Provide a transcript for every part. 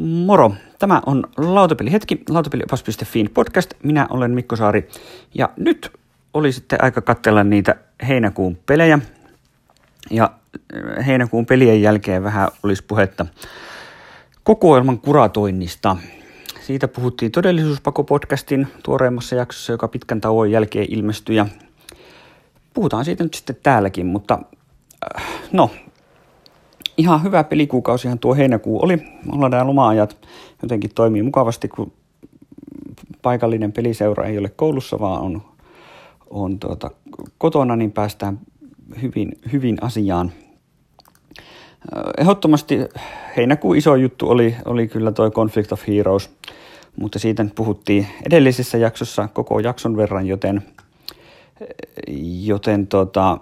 Moro! Tämä on Lautapelihetki, lautapeliopas.fiin podcast. Minä olen Mikko Saari ja nyt oli sitten aika katsella niitä heinäkuun pelejä. Ja äh, heinäkuun pelien jälkeen vähän olisi puhetta kokoelman kuratoinnista. Siitä puhuttiin todellisuuspako-podcastin tuoreimmassa jaksossa, joka pitkän tauon jälkeen ilmestyi. Ja puhutaan siitä nyt sitten täälläkin, mutta äh, no, ihan hyvä pelikuukausihan tuo heinäkuu oli. Mulla nämä loma-ajat jotenkin toimii mukavasti, kun paikallinen peliseura ei ole koulussa, vaan on, on tuota, kotona, niin päästään hyvin, hyvin asiaan. Ehdottomasti heinäkuun iso juttu oli, oli kyllä tuo Conflict of Heroes, mutta siitä nyt puhuttiin edellisessä jaksossa koko jakson verran, joten, joten tota,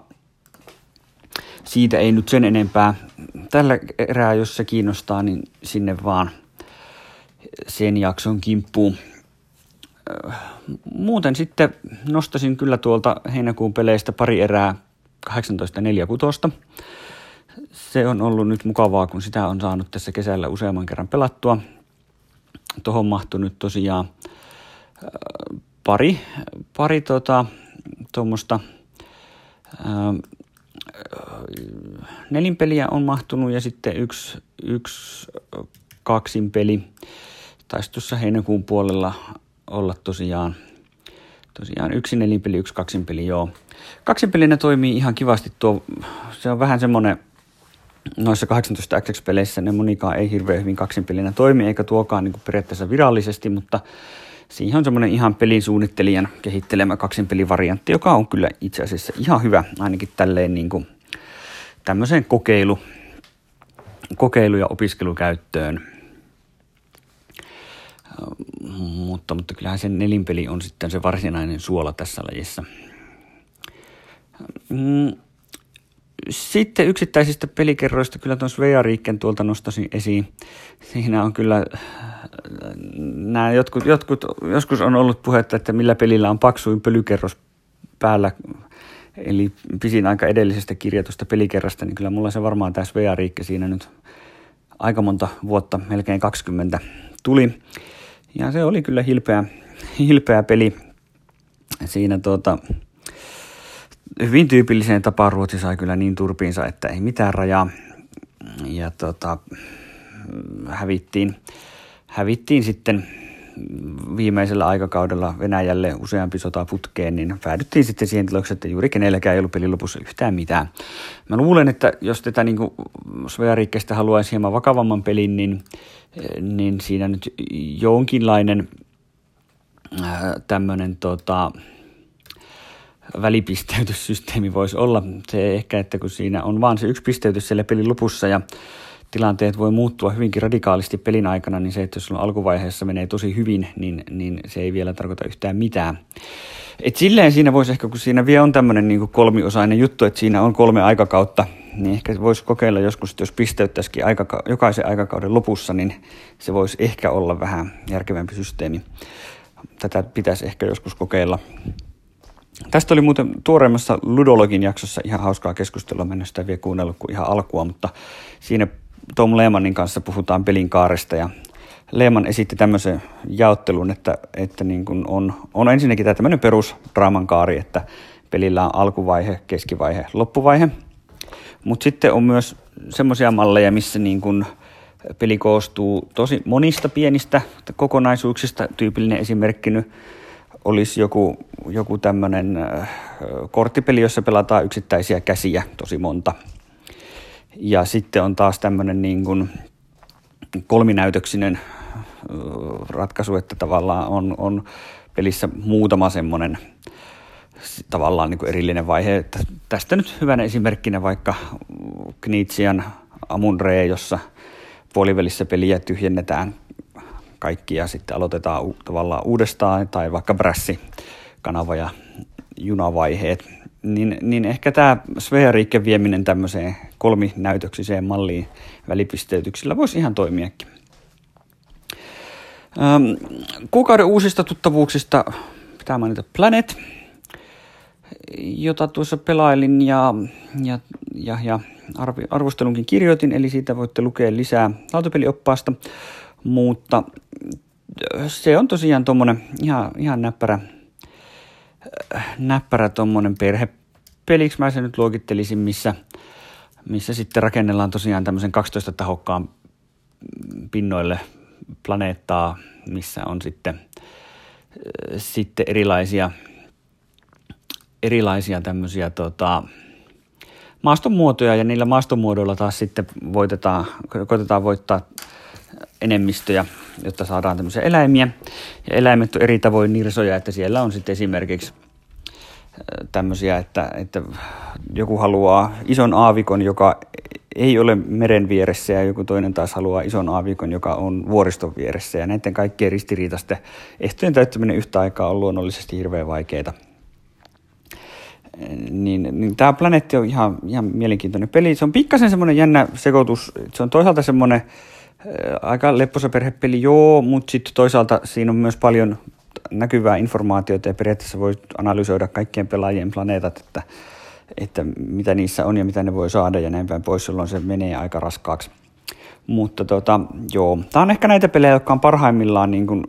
siitä ei nyt sen enempää. Tällä erää, jos se kiinnostaa, niin sinne vaan sen jakson kimppuun. Muuten sitten nostasin kyllä tuolta heinäkuun peleistä pari erää 18.46. Se on ollut nyt mukavaa, kun sitä on saanut tässä kesällä useamman kerran pelattua. Tuohon mahtui nyt tosiaan pari, pari tota, tuommoista nelinpeliä on mahtunut ja sitten yksi, yksi kaksin peli. Taisi tuossa heinäkuun puolella olla tosiaan, tosiaan yksi nelinpeli, yksi kaksinpeli, joo. Kaksinpelinä toimii ihan kivasti tuo, se on vähän semmoinen, noissa 18 XX-peleissä ne monikaan ei hirveän hyvin kaksinpelinä toimi, eikä tuokaan niin periaatteessa virallisesti, mutta siihen on semmoinen ihan pelisuunnittelijan kehittelemä kaksinpelivariantti, joka on kyllä itse asiassa ihan hyvä, ainakin tälleen niin kuin tämmöiseen kokeilu, kokeilu- ja opiskelukäyttöön. Mutta, mutta kyllähän se nelinpeli on sitten se varsinainen suola tässä lajissa. Mm, sitten yksittäisistä pelikerroista kyllä tuon Svea Riikken tuolta nostaisin esiin. Siinä on kyllä, nämä jotkut, jotkut, joskus on ollut puhetta, että millä pelillä on paksuin pölykerros päällä, eli pisin aika edellisestä kirjatusta pelikerrasta, niin kyllä mulla se varmaan tämä Svea Riikke siinä nyt aika monta vuotta, melkein 20 tuli. Ja se oli kyllä hilpeä, hilpeä peli. Siinä tuota, hyvin tyypilliseen tapaan Ruotsi sai kyllä niin turpiinsa, että ei mitään rajaa. Ja tota, hävittiin, hävittiin sitten viimeisellä aikakaudella Venäjälle useampi sota putkeen, niin päädyttiin sitten siihen tilokseen, että juuri kenelläkään ei ollut pelin lopussa yhtään mitään. Mä luulen, että jos tätä niin Svearikkeesta haluaisi hieman vakavamman pelin, niin, niin siinä nyt jonkinlainen äh, tämmöinen tota, välipisteytyssysteemi voisi olla. Se ehkä, että kun siinä on vaan se yksi pisteytys siellä pelin lopussa ja tilanteet voi muuttua hyvinkin radikaalisti pelin aikana, niin se, että jos sulla alkuvaiheessa menee tosi hyvin, niin, niin se ei vielä tarkoita yhtään mitään. Et silleen siinä voisi ehkä, kun siinä vielä on tämmöinen niin kolmiosainen juttu, että siinä on kolme aikakautta, niin ehkä voisi kokeilla joskus, että jos pisteyttäisikin aikaka- jokaisen aikakauden lopussa, niin se voisi ehkä olla vähän järkevämpi systeemi. Tätä pitäisi ehkä joskus kokeilla. Tästä oli muuten tuoreimmassa Ludologin jaksossa ihan hauskaa keskustelua, mä en sitä vielä kuunnellut kuin ihan alkua, mutta siinä Tom Lehmanin kanssa puhutaan pelin kaaresta ja Lehman esitti tämmöisen jaottelun, että, että niin kuin on, on ensinnäkin tämä tämmöinen perusdraaman kaari, että pelillä on alkuvaihe, keskivaihe, loppuvaihe. Mutta sitten on myös semmoisia malleja, missä niin kuin peli koostuu tosi monista pienistä kokonaisuuksista. Tyypillinen esimerkki nyt olisi joku, joku tämmöinen korttipeli, jossa pelataan yksittäisiä käsiä tosi monta. Ja sitten on taas tämmöinen niin kuin kolminäytöksinen ratkaisu, että tavallaan on, on pelissä muutama semmoinen tavallaan niin kuin erillinen vaihe. Että tästä nyt hyvänä esimerkkinä vaikka Knitsian Amunre, jossa puolivälissä peliä tyhjennetään kaikki ja sitten aloitetaan u- tavallaan uudestaan, tai vaikka brässi, kanava ja junavaiheet, niin, niin ehkä tämä sfeeriikken vieminen tämmöiseen kolminäytöksiseen malliin välipisteytyksillä voisi ihan toimiakin. Ähm, kuukauden uusista tuttavuuksista pitää mainita Planet, jota tuossa pelailin ja, ja, ja, ja arvostelunkin kirjoitin, eli siitä voitte lukea lisää lautapelioppaasta. Mutta se on tosiaan tuommoinen ihan, ihan näppärä, näppärä tuommoinen perhepeliksi mä sen nyt luokittelisin, missä, missä sitten rakennellaan tosiaan tämmöisen 12 tahokkaan pinnoille planeettaa, missä on sitten, sitten erilaisia, erilaisia tämmöisiä tota, maastonmuotoja. Ja niillä maastonmuodoilla taas sitten voitetaan, koitetaan voittaa enemmistöjä, jotta saadaan tämmöisiä eläimiä. Ja eläimet on eri tavoin nirsoja, että siellä on sitten esimerkiksi tämmöisiä, että, että joku haluaa ison aavikon, joka ei ole meren vieressä ja joku toinen taas haluaa ison aavikon, joka on vuoriston vieressä. Ja näiden kaikkien ristiriitaisten ehtojen täyttäminen yhtä aikaa on luonnollisesti hirveän vaikeaa. Niin, niin tämä planeetti on ihan, ihan mielenkiintoinen peli. Se on pikkasen semmoinen jännä sekoitus. Se on toisaalta semmoinen aika lepposa perhepeli, joo, mutta sitten toisaalta siinä on myös paljon näkyvää informaatiota ja periaatteessa voi analysoida kaikkien pelaajien planeetat, että, että mitä niissä on ja mitä ne voi saada ja näin päin pois, jolloin se menee aika raskaaksi. Mutta tota, joo, tämä on ehkä näitä pelejä, jotka on parhaimmillaan niin kuin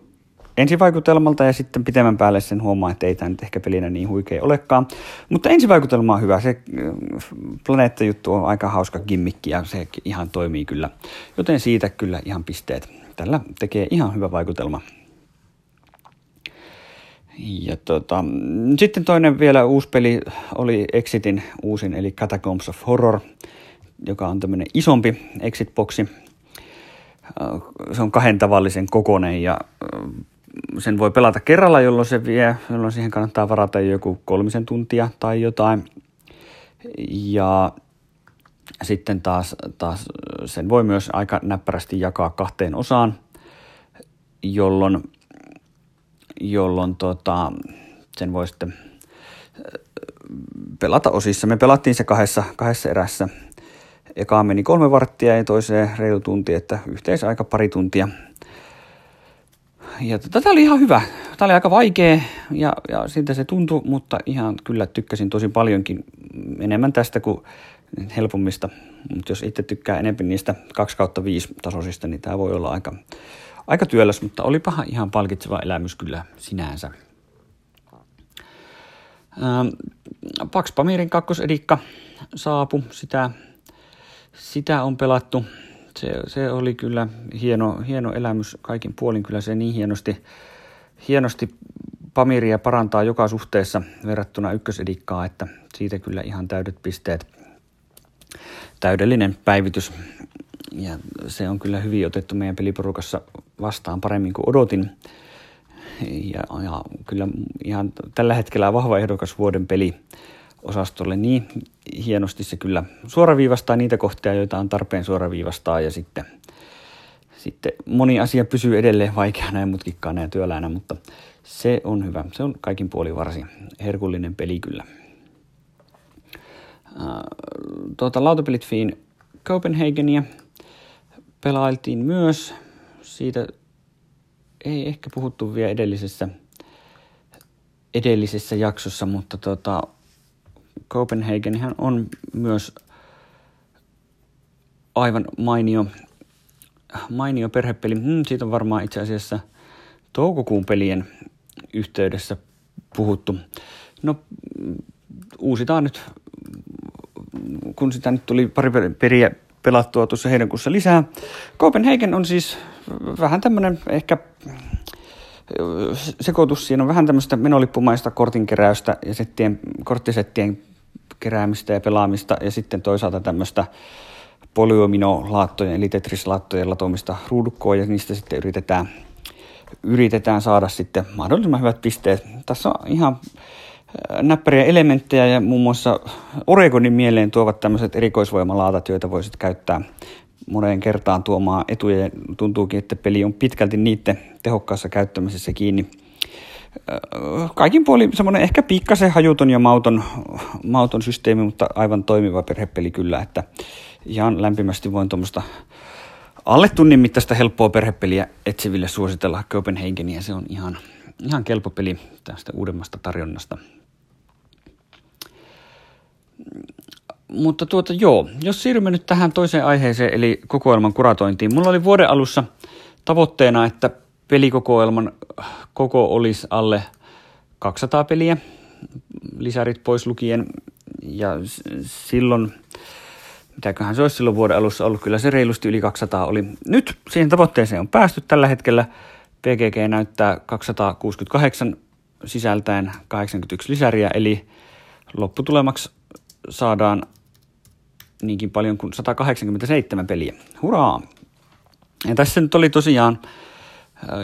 ensivaikutelmalta ja sitten pitemmän päälle sen huomaa, että ei tämä nyt ehkä pelinä niin huikea olekaan. Mutta ensivaikutelma on hyvä. Se äh, planeettajuttu on aika hauska gimmikki ja se ihan toimii kyllä. Joten siitä kyllä ihan pisteet. Tällä tekee ihan hyvä vaikutelma. Ja tota, sitten toinen vielä uusi peli oli Exitin uusin, eli Catacombs of Horror, joka on tämmöinen isompi Exit-boksi. Äh, se on kahden tavallisen kokonen ja äh, sen voi pelata kerralla, jolloin se vie, jolloin siihen kannattaa varata joku kolmisen tuntia tai jotain. Ja sitten taas, taas sen voi myös aika näppärästi jakaa kahteen osaan, jolloin, jolloin tota, sen voi sitten pelata osissa. Me pelattiin se kahdessa, kahdessa erässä. Ekaan meni kolme varttia ja toiseen reilu tunti, että yhteisaika pari tuntia – ja tätä oli ihan hyvä. Tämä oli aika vaikea ja, ja siltä se tuntui, mutta ihan kyllä tykkäsin tosi paljonkin enemmän tästä kuin helpommista. Mutta jos itse tykkää enemmän niistä 2 kautta 5 tasoisista, niin tämä voi olla aika, aika työläs, mutta olipahan ihan palkitseva elämys kyllä sinänsä. Ähm, Pax Pamirin kakkosedikka saapu, sitä, sitä on pelattu se, se oli kyllä hieno, hieno elämys kaikin puolin. Kyllä se niin hienosti, hienosti Pamiria parantaa joka suhteessa verrattuna ykkösedikkaa, että siitä kyllä ihan täydet pisteet. Täydellinen päivitys. Ja se on kyllä hyvin otettu meidän peliporukassa vastaan paremmin kuin odotin. Ja, ja kyllä ihan tällä hetkellä vahva ehdokas vuoden peli osastolle niin hienosti se kyllä suoraviivastaa niitä kohtia, joita on tarpeen suoraviivastaa ja sitten, sitten moni asia pysyy edelleen vaikeana ja mutkikkaana ja työläänä, mutta se on hyvä. Se on kaikin puolin varsin herkullinen peli kyllä. Tuota, lautapelit Fiin Copenhagenia pelailtiin myös. Siitä ei ehkä puhuttu vielä edellisessä, edellisessä jaksossa, mutta tuota, Copenhagenihan on myös aivan mainio, mainio perhepeli. Hmm, siitä on varmaan itse asiassa toukokuun pelien yhteydessä puhuttu. No, uusitaan nyt, kun sitä nyt tuli pari periä pelattua tuossa heinäkuussa lisää. Copenhagen on siis vähän tämmöinen ehkä sekoitus. Siinä on vähän tämmöistä menolippumaista kortinkeräystä ja settien, korttisettien keräämistä ja pelaamista ja sitten toisaalta tämmöistä polyomino-laattojen eli Tetris-laattojen latomista ruudukkoon ja niistä sitten yritetään, yritetään saada sitten mahdollisimman hyvät pisteet. Tässä on ihan äh, näppäriä elementtejä ja muun muassa Oregonin mieleen tuovat tämmöiset erikoisvoimalaatat, joita voisit käyttää moneen kertaan tuomaan etuja. Tuntuukin, että peli on pitkälti niiden tehokkaassa käyttämisessä kiinni kaikin puolin semmoinen ehkä pikkasen hajuton ja mauton, mauton systeemi, mutta aivan toimiva perhepeli kyllä, että ihan lämpimästi voin tuommoista alle tunnin mittaista helppoa perhepeliä etsiville suositella Copenhagenia. Se on ihan, ihan kelpo peli tästä uudemmasta tarjonnasta. Mutta tuota joo, jos siirrymme nyt tähän toiseen aiheeseen, eli kokoelman kuratointiin. Mulla oli vuoden alussa tavoitteena, että pelikokoelman koko olisi alle 200 peliä, lisärit pois lukien, ja silloin, mitäköhän se olisi silloin vuoden alussa ollut, kyllä se reilusti yli 200 oli. Nyt siihen tavoitteeseen on päästy tällä hetkellä. PGG näyttää 268 sisältäen 81 lisäriä, eli lopputulemaksi saadaan niinkin paljon kuin 187 peliä. Hurraa! Ja tässä nyt oli tosiaan,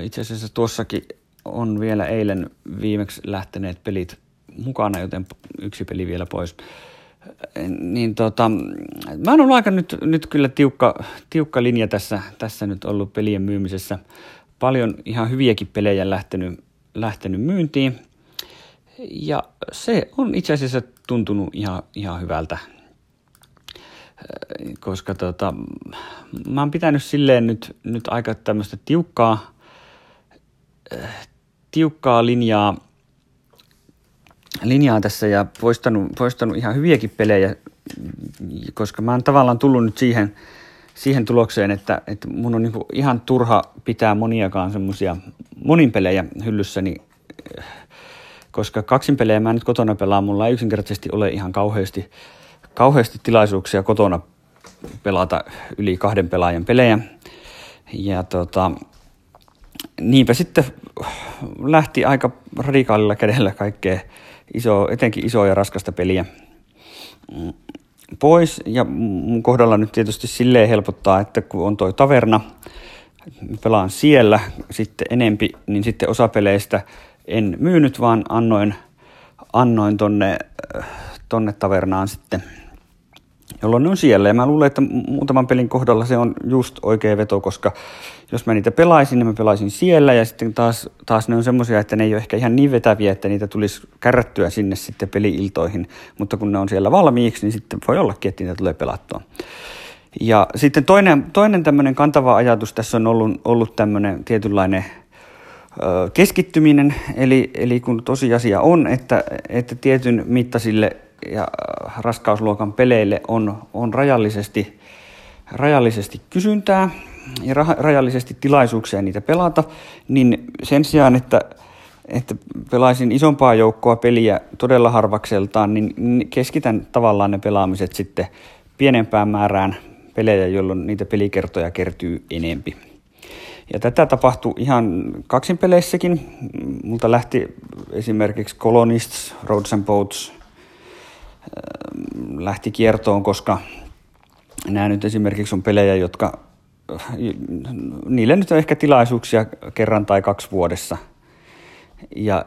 itse asiassa tuossakin on vielä eilen viimeksi lähteneet pelit mukana, joten yksi peli vielä pois. Niin tota, mä oon aika nyt, nyt kyllä tiukka, tiukka linja tässä, tässä nyt ollut pelien myymisessä. Paljon ihan hyviäkin pelejä lähtenyt, lähtenyt myyntiin. Ja se on itse asiassa tuntunut ihan, ihan hyvältä koska tota, mä oon pitänyt silleen nyt, nyt aika tämmöistä tiukkaa, tiukkaa linjaa, linjaa tässä ja poistanut, poistanut ihan hyviäkin pelejä, koska mä oon tavallaan tullut nyt siihen, siihen tulokseen, että, että mun on niinku ihan turha pitää moniakaan semmosia monin pelejä hyllyssäni, koska kaksin pelejä mä nyt kotona pelaan, mulla ei yksinkertaisesti ole ihan kauheasti kauheasti tilaisuuksia kotona pelata yli kahden pelaajan pelejä. Ja tota, niinpä sitten lähti aika radikaalilla kädellä kaikkea iso, etenkin isoa ja raskasta peliä pois. Ja mun kohdalla nyt tietysti silleen helpottaa, että kun on toi taverna, pelaan siellä sitten enempi, niin sitten osa peleistä en myynyt, vaan annoin, annoin tonne, tonne tavernaan sitten – jolloin ne on siellä. Ja mä luulen, että muutaman pelin kohdalla se on just oikea veto, koska jos mä niitä pelaisin, niin mä pelaisin siellä ja sitten taas, taas ne on semmoisia, että ne ei ole ehkä ihan niin vetäviä, että niitä tulisi kärrättyä sinne sitten peliiltoihin, mutta kun ne on siellä valmiiksi, niin sitten voi ollakin, että niitä tulee pelattua. Ja sitten toinen, toinen tämmöinen kantava ajatus tässä on ollut, ollut tämmöinen tietynlainen keskittyminen, eli, eli kun tosiasia on, että, että tietyn mittaisille ja äh, raskausluokan peleille on, on rajallisesti, rajallisesti kysyntää ja rajallisesti tilaisuuksia niitä pelata, niin sen sijaan, että, että pelaisin isompaa joukkoa peliä todella harvakseltaan, niin keskitän tavallaan ne pelaamiset sitten pienempään määrään pelejä, jolloin niitä pelikertoja kertyy enempi. Ja tätä tapahtui ihan kaksin peleissäkin. Multa lähti esimerkiksi Colonists, Roads and Boats, lähti kiertoon, koska nämä nyt esimerkiksi on pelejä, jotka niille nyt on ehkä tilaisuuksia kerran tai kaksi vuodessa. Ja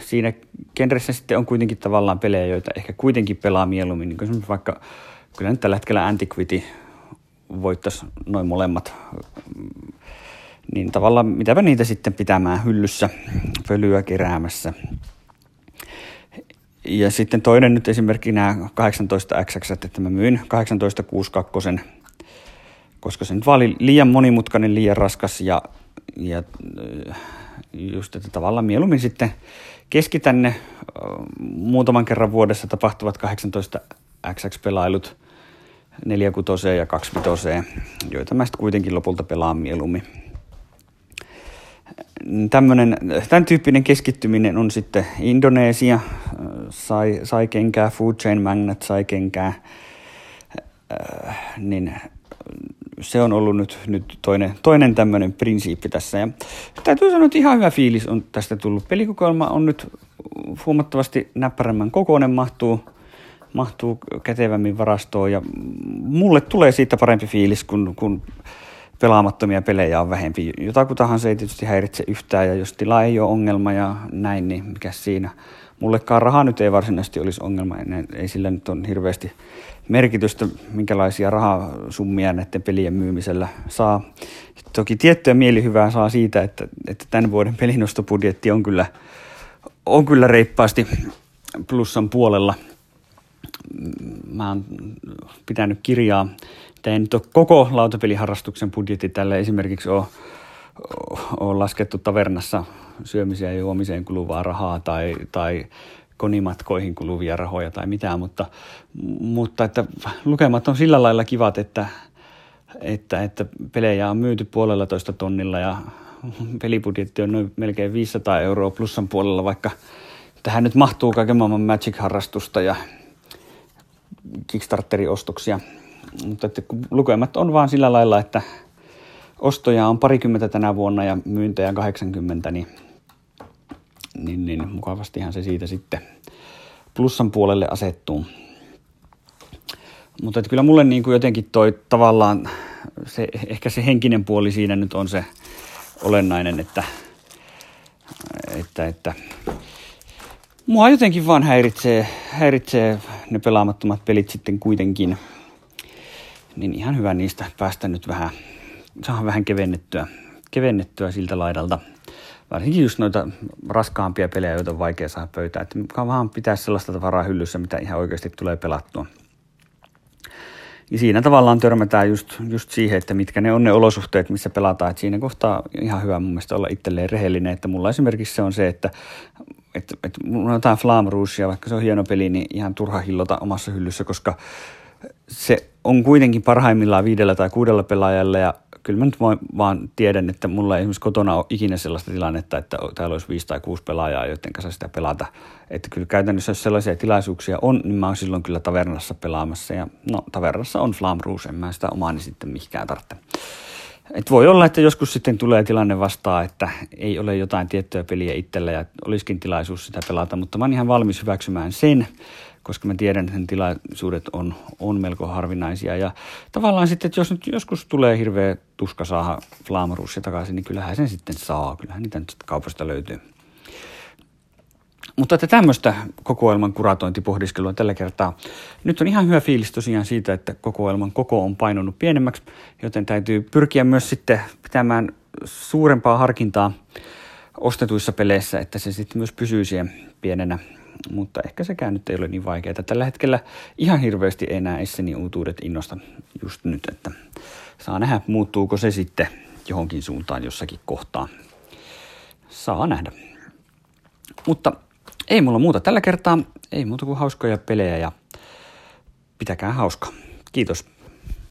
siinä genressä sitten on kuitenkin tavallaan pelejä, joita ehkä kuitenkin pelaa mieluummin. Niin kuin vaikka kyllä nyt tällä hetkellä Antiquity voittaisi noin molemmat. Niin tavallaan mitäpä niitä sitten pitämään hyllyssä, pölyä keräämässä. Ja sitten toinen nyt esimerkki nämä 18X, että mä myin 1862, koska se nyt vaan oli liian monimutkainen, liian raskas ja, ja äh, just, että tavallaan mieluummin sitten keskitän ne äh, muutaman kerran vuodessa tapahtuvat 18XX-pelailut 4 ja 2 joita mä sitten kuitenkin lopulta pelaan mieluummin tämmönen, tämän tyyppinen keskittyminen on sitten Indonesia, sai, sai kenkää, Food Chain Magnet sai kenkää, äh, niin se on ollut nyt, nyt toinen, toinen tämmöinen prinsiippi tässä. Ja täytyy sanoa, että ihan hyvä fiilis on tästä tullut. Pelikokoelma on nyt huomattavasti näppärämmän kokoinen, mahtuu, mahtuu kätevämmin varastoon ja mulle tulee siitä parempi fiilis, kun, kun pelaamattomia pelejä on vähempi. Jotakuta se ei tietysti häiritse yhtään ja jos tila ei ole ongelma ja näin, niin mikä siinä. Mullekaan raha nyt ei varsinaisesti olisi ongelma, ei sillä nyt on hirveästi merkitystä, minkälaisia rahasummia näiden pelien myymisellä saa. Toki tiettyä mielihyvää saa siitä, että, että tämän vuoden pelinostobudjetti on kyllä, on kyllä reippaasti plussan puolella. Mä oon pitänyt kirjaa että ei nyt ole koko lautapeliharrastuksen budjetti tälle esimerkiksi ole, ole laskettu tavernassa syömiseen ja juomiseen kuluvaa rahaa tai, tai konimatkoihin kuluvia rahoja tai mitään, mutta, mutta että lukemat on sillä lailla kivat, että, että, että pelejä on myyty puolella toista tonnilla ja pelibudjetti on noin melkein 500 euroa plussan puolella, vaikka tähän nyt mahtuu kaiken maailman Magic-harrastusta ja Kickstarteri-ostoksia. Mutta että lukemat on vaan sillä lailla, että ostoja on parikymmentä tänä vuonna ja myyntejä 80, niin, niin, niin mukavastihan se siitä sitten plussan puolelle asettuu. Mutta että kyllä mulle niin kuin jotenkin toi tavallaan, se, ehkä se henkinen puoli siinä nyt on se olennainen, että, että, että mua jotenkin vaan häiritsee, häiritsee ne pelaamattomat pelit sitten kuitenkin. Niin ihan hyvä niistä päästä nyt vähän, saa vähän kevennettyä, kevennettyä siltä laidalta. Varsinkin just noita raskaampia pelejä, joita on vaikea saada pöytään. Että vaan pitää sellaista tavaraa hyllyssä, mitä ihan oikeasti tulee pelattua. Ja siinä tavallaan törmätään just, just siihen, että mitkä ne on ne olosuhteet, missä pelataan. Et siinä kohtaa ihan hyvä mun mielestä olla itselleen rehellinen, että mulla esimerkiksi se on se, että että, että mulla on jotain Rougea, vaikka se on hieno peli, niin ihan turha hillota omassa hyllyssä, koska se on kuitenkin parhaimmillaan viidellä tai kuudella pelaajalla ja kyllä mä nyt vaan tiedän, että mulla ei esimerkiksi kotona ole ikinä sellaista tilannetta, että täällä olisi viisi tai kuusi pelaajaa, joiden kanssa sitä pelata. Että kyllä käytännössä, jos sellaisia tilaisuuksia on, niin mä oon silloin kyllä tavernassa pelaamassa. Ja no, tavernassa on Flam Rouge, en mä sitä omaani sitten mihinkään tarvitse. Et voi olla, että joskus sitten tulee tilanne vastaan, että ei ole jotain tiettyä peliä itsellä ja olisikin tilaisuus sitä pelata, mutta mä oon ihan valmis hyväksymään sen, koska mä tiedän, että sen tilaisuudet on, on melko harvinaisia. Ja tavallaan sitten, että jos nyt joskus tulee hirveä tuska saada Flamarussia takaisin, niin kyllähän sen sitten saa. Kyllähän niitä nyt kaupasta löytyy. Mutta että tämmöistä kokoelman kuratointipohdiskelua tällä kertaa. Nyt on ihan hyvä fiilis tosiaan siitä, että kokoelman koko on painunut pienemmäksi, joten täytyy pyrkiä myös sitten pitämään suurempaa harkintaa ostetuissa peleissä, että se sitten myös pysyy siihen pienenä mutta ehkä sekään nyt ei ole niin vaikeaa. Tällä hetkellä ihan hirveästi ei näe Esseni uutuudet innosta just nyt, että saa nähdä, muuttuuko se sitten johonkin suuntaan jossakin kohtaa. Saa nähdä. Mutta ei mulla muuta tällä kertaa, ei muuta kuin hauskoja pelejä ja pitäkää hauska. Kiitos.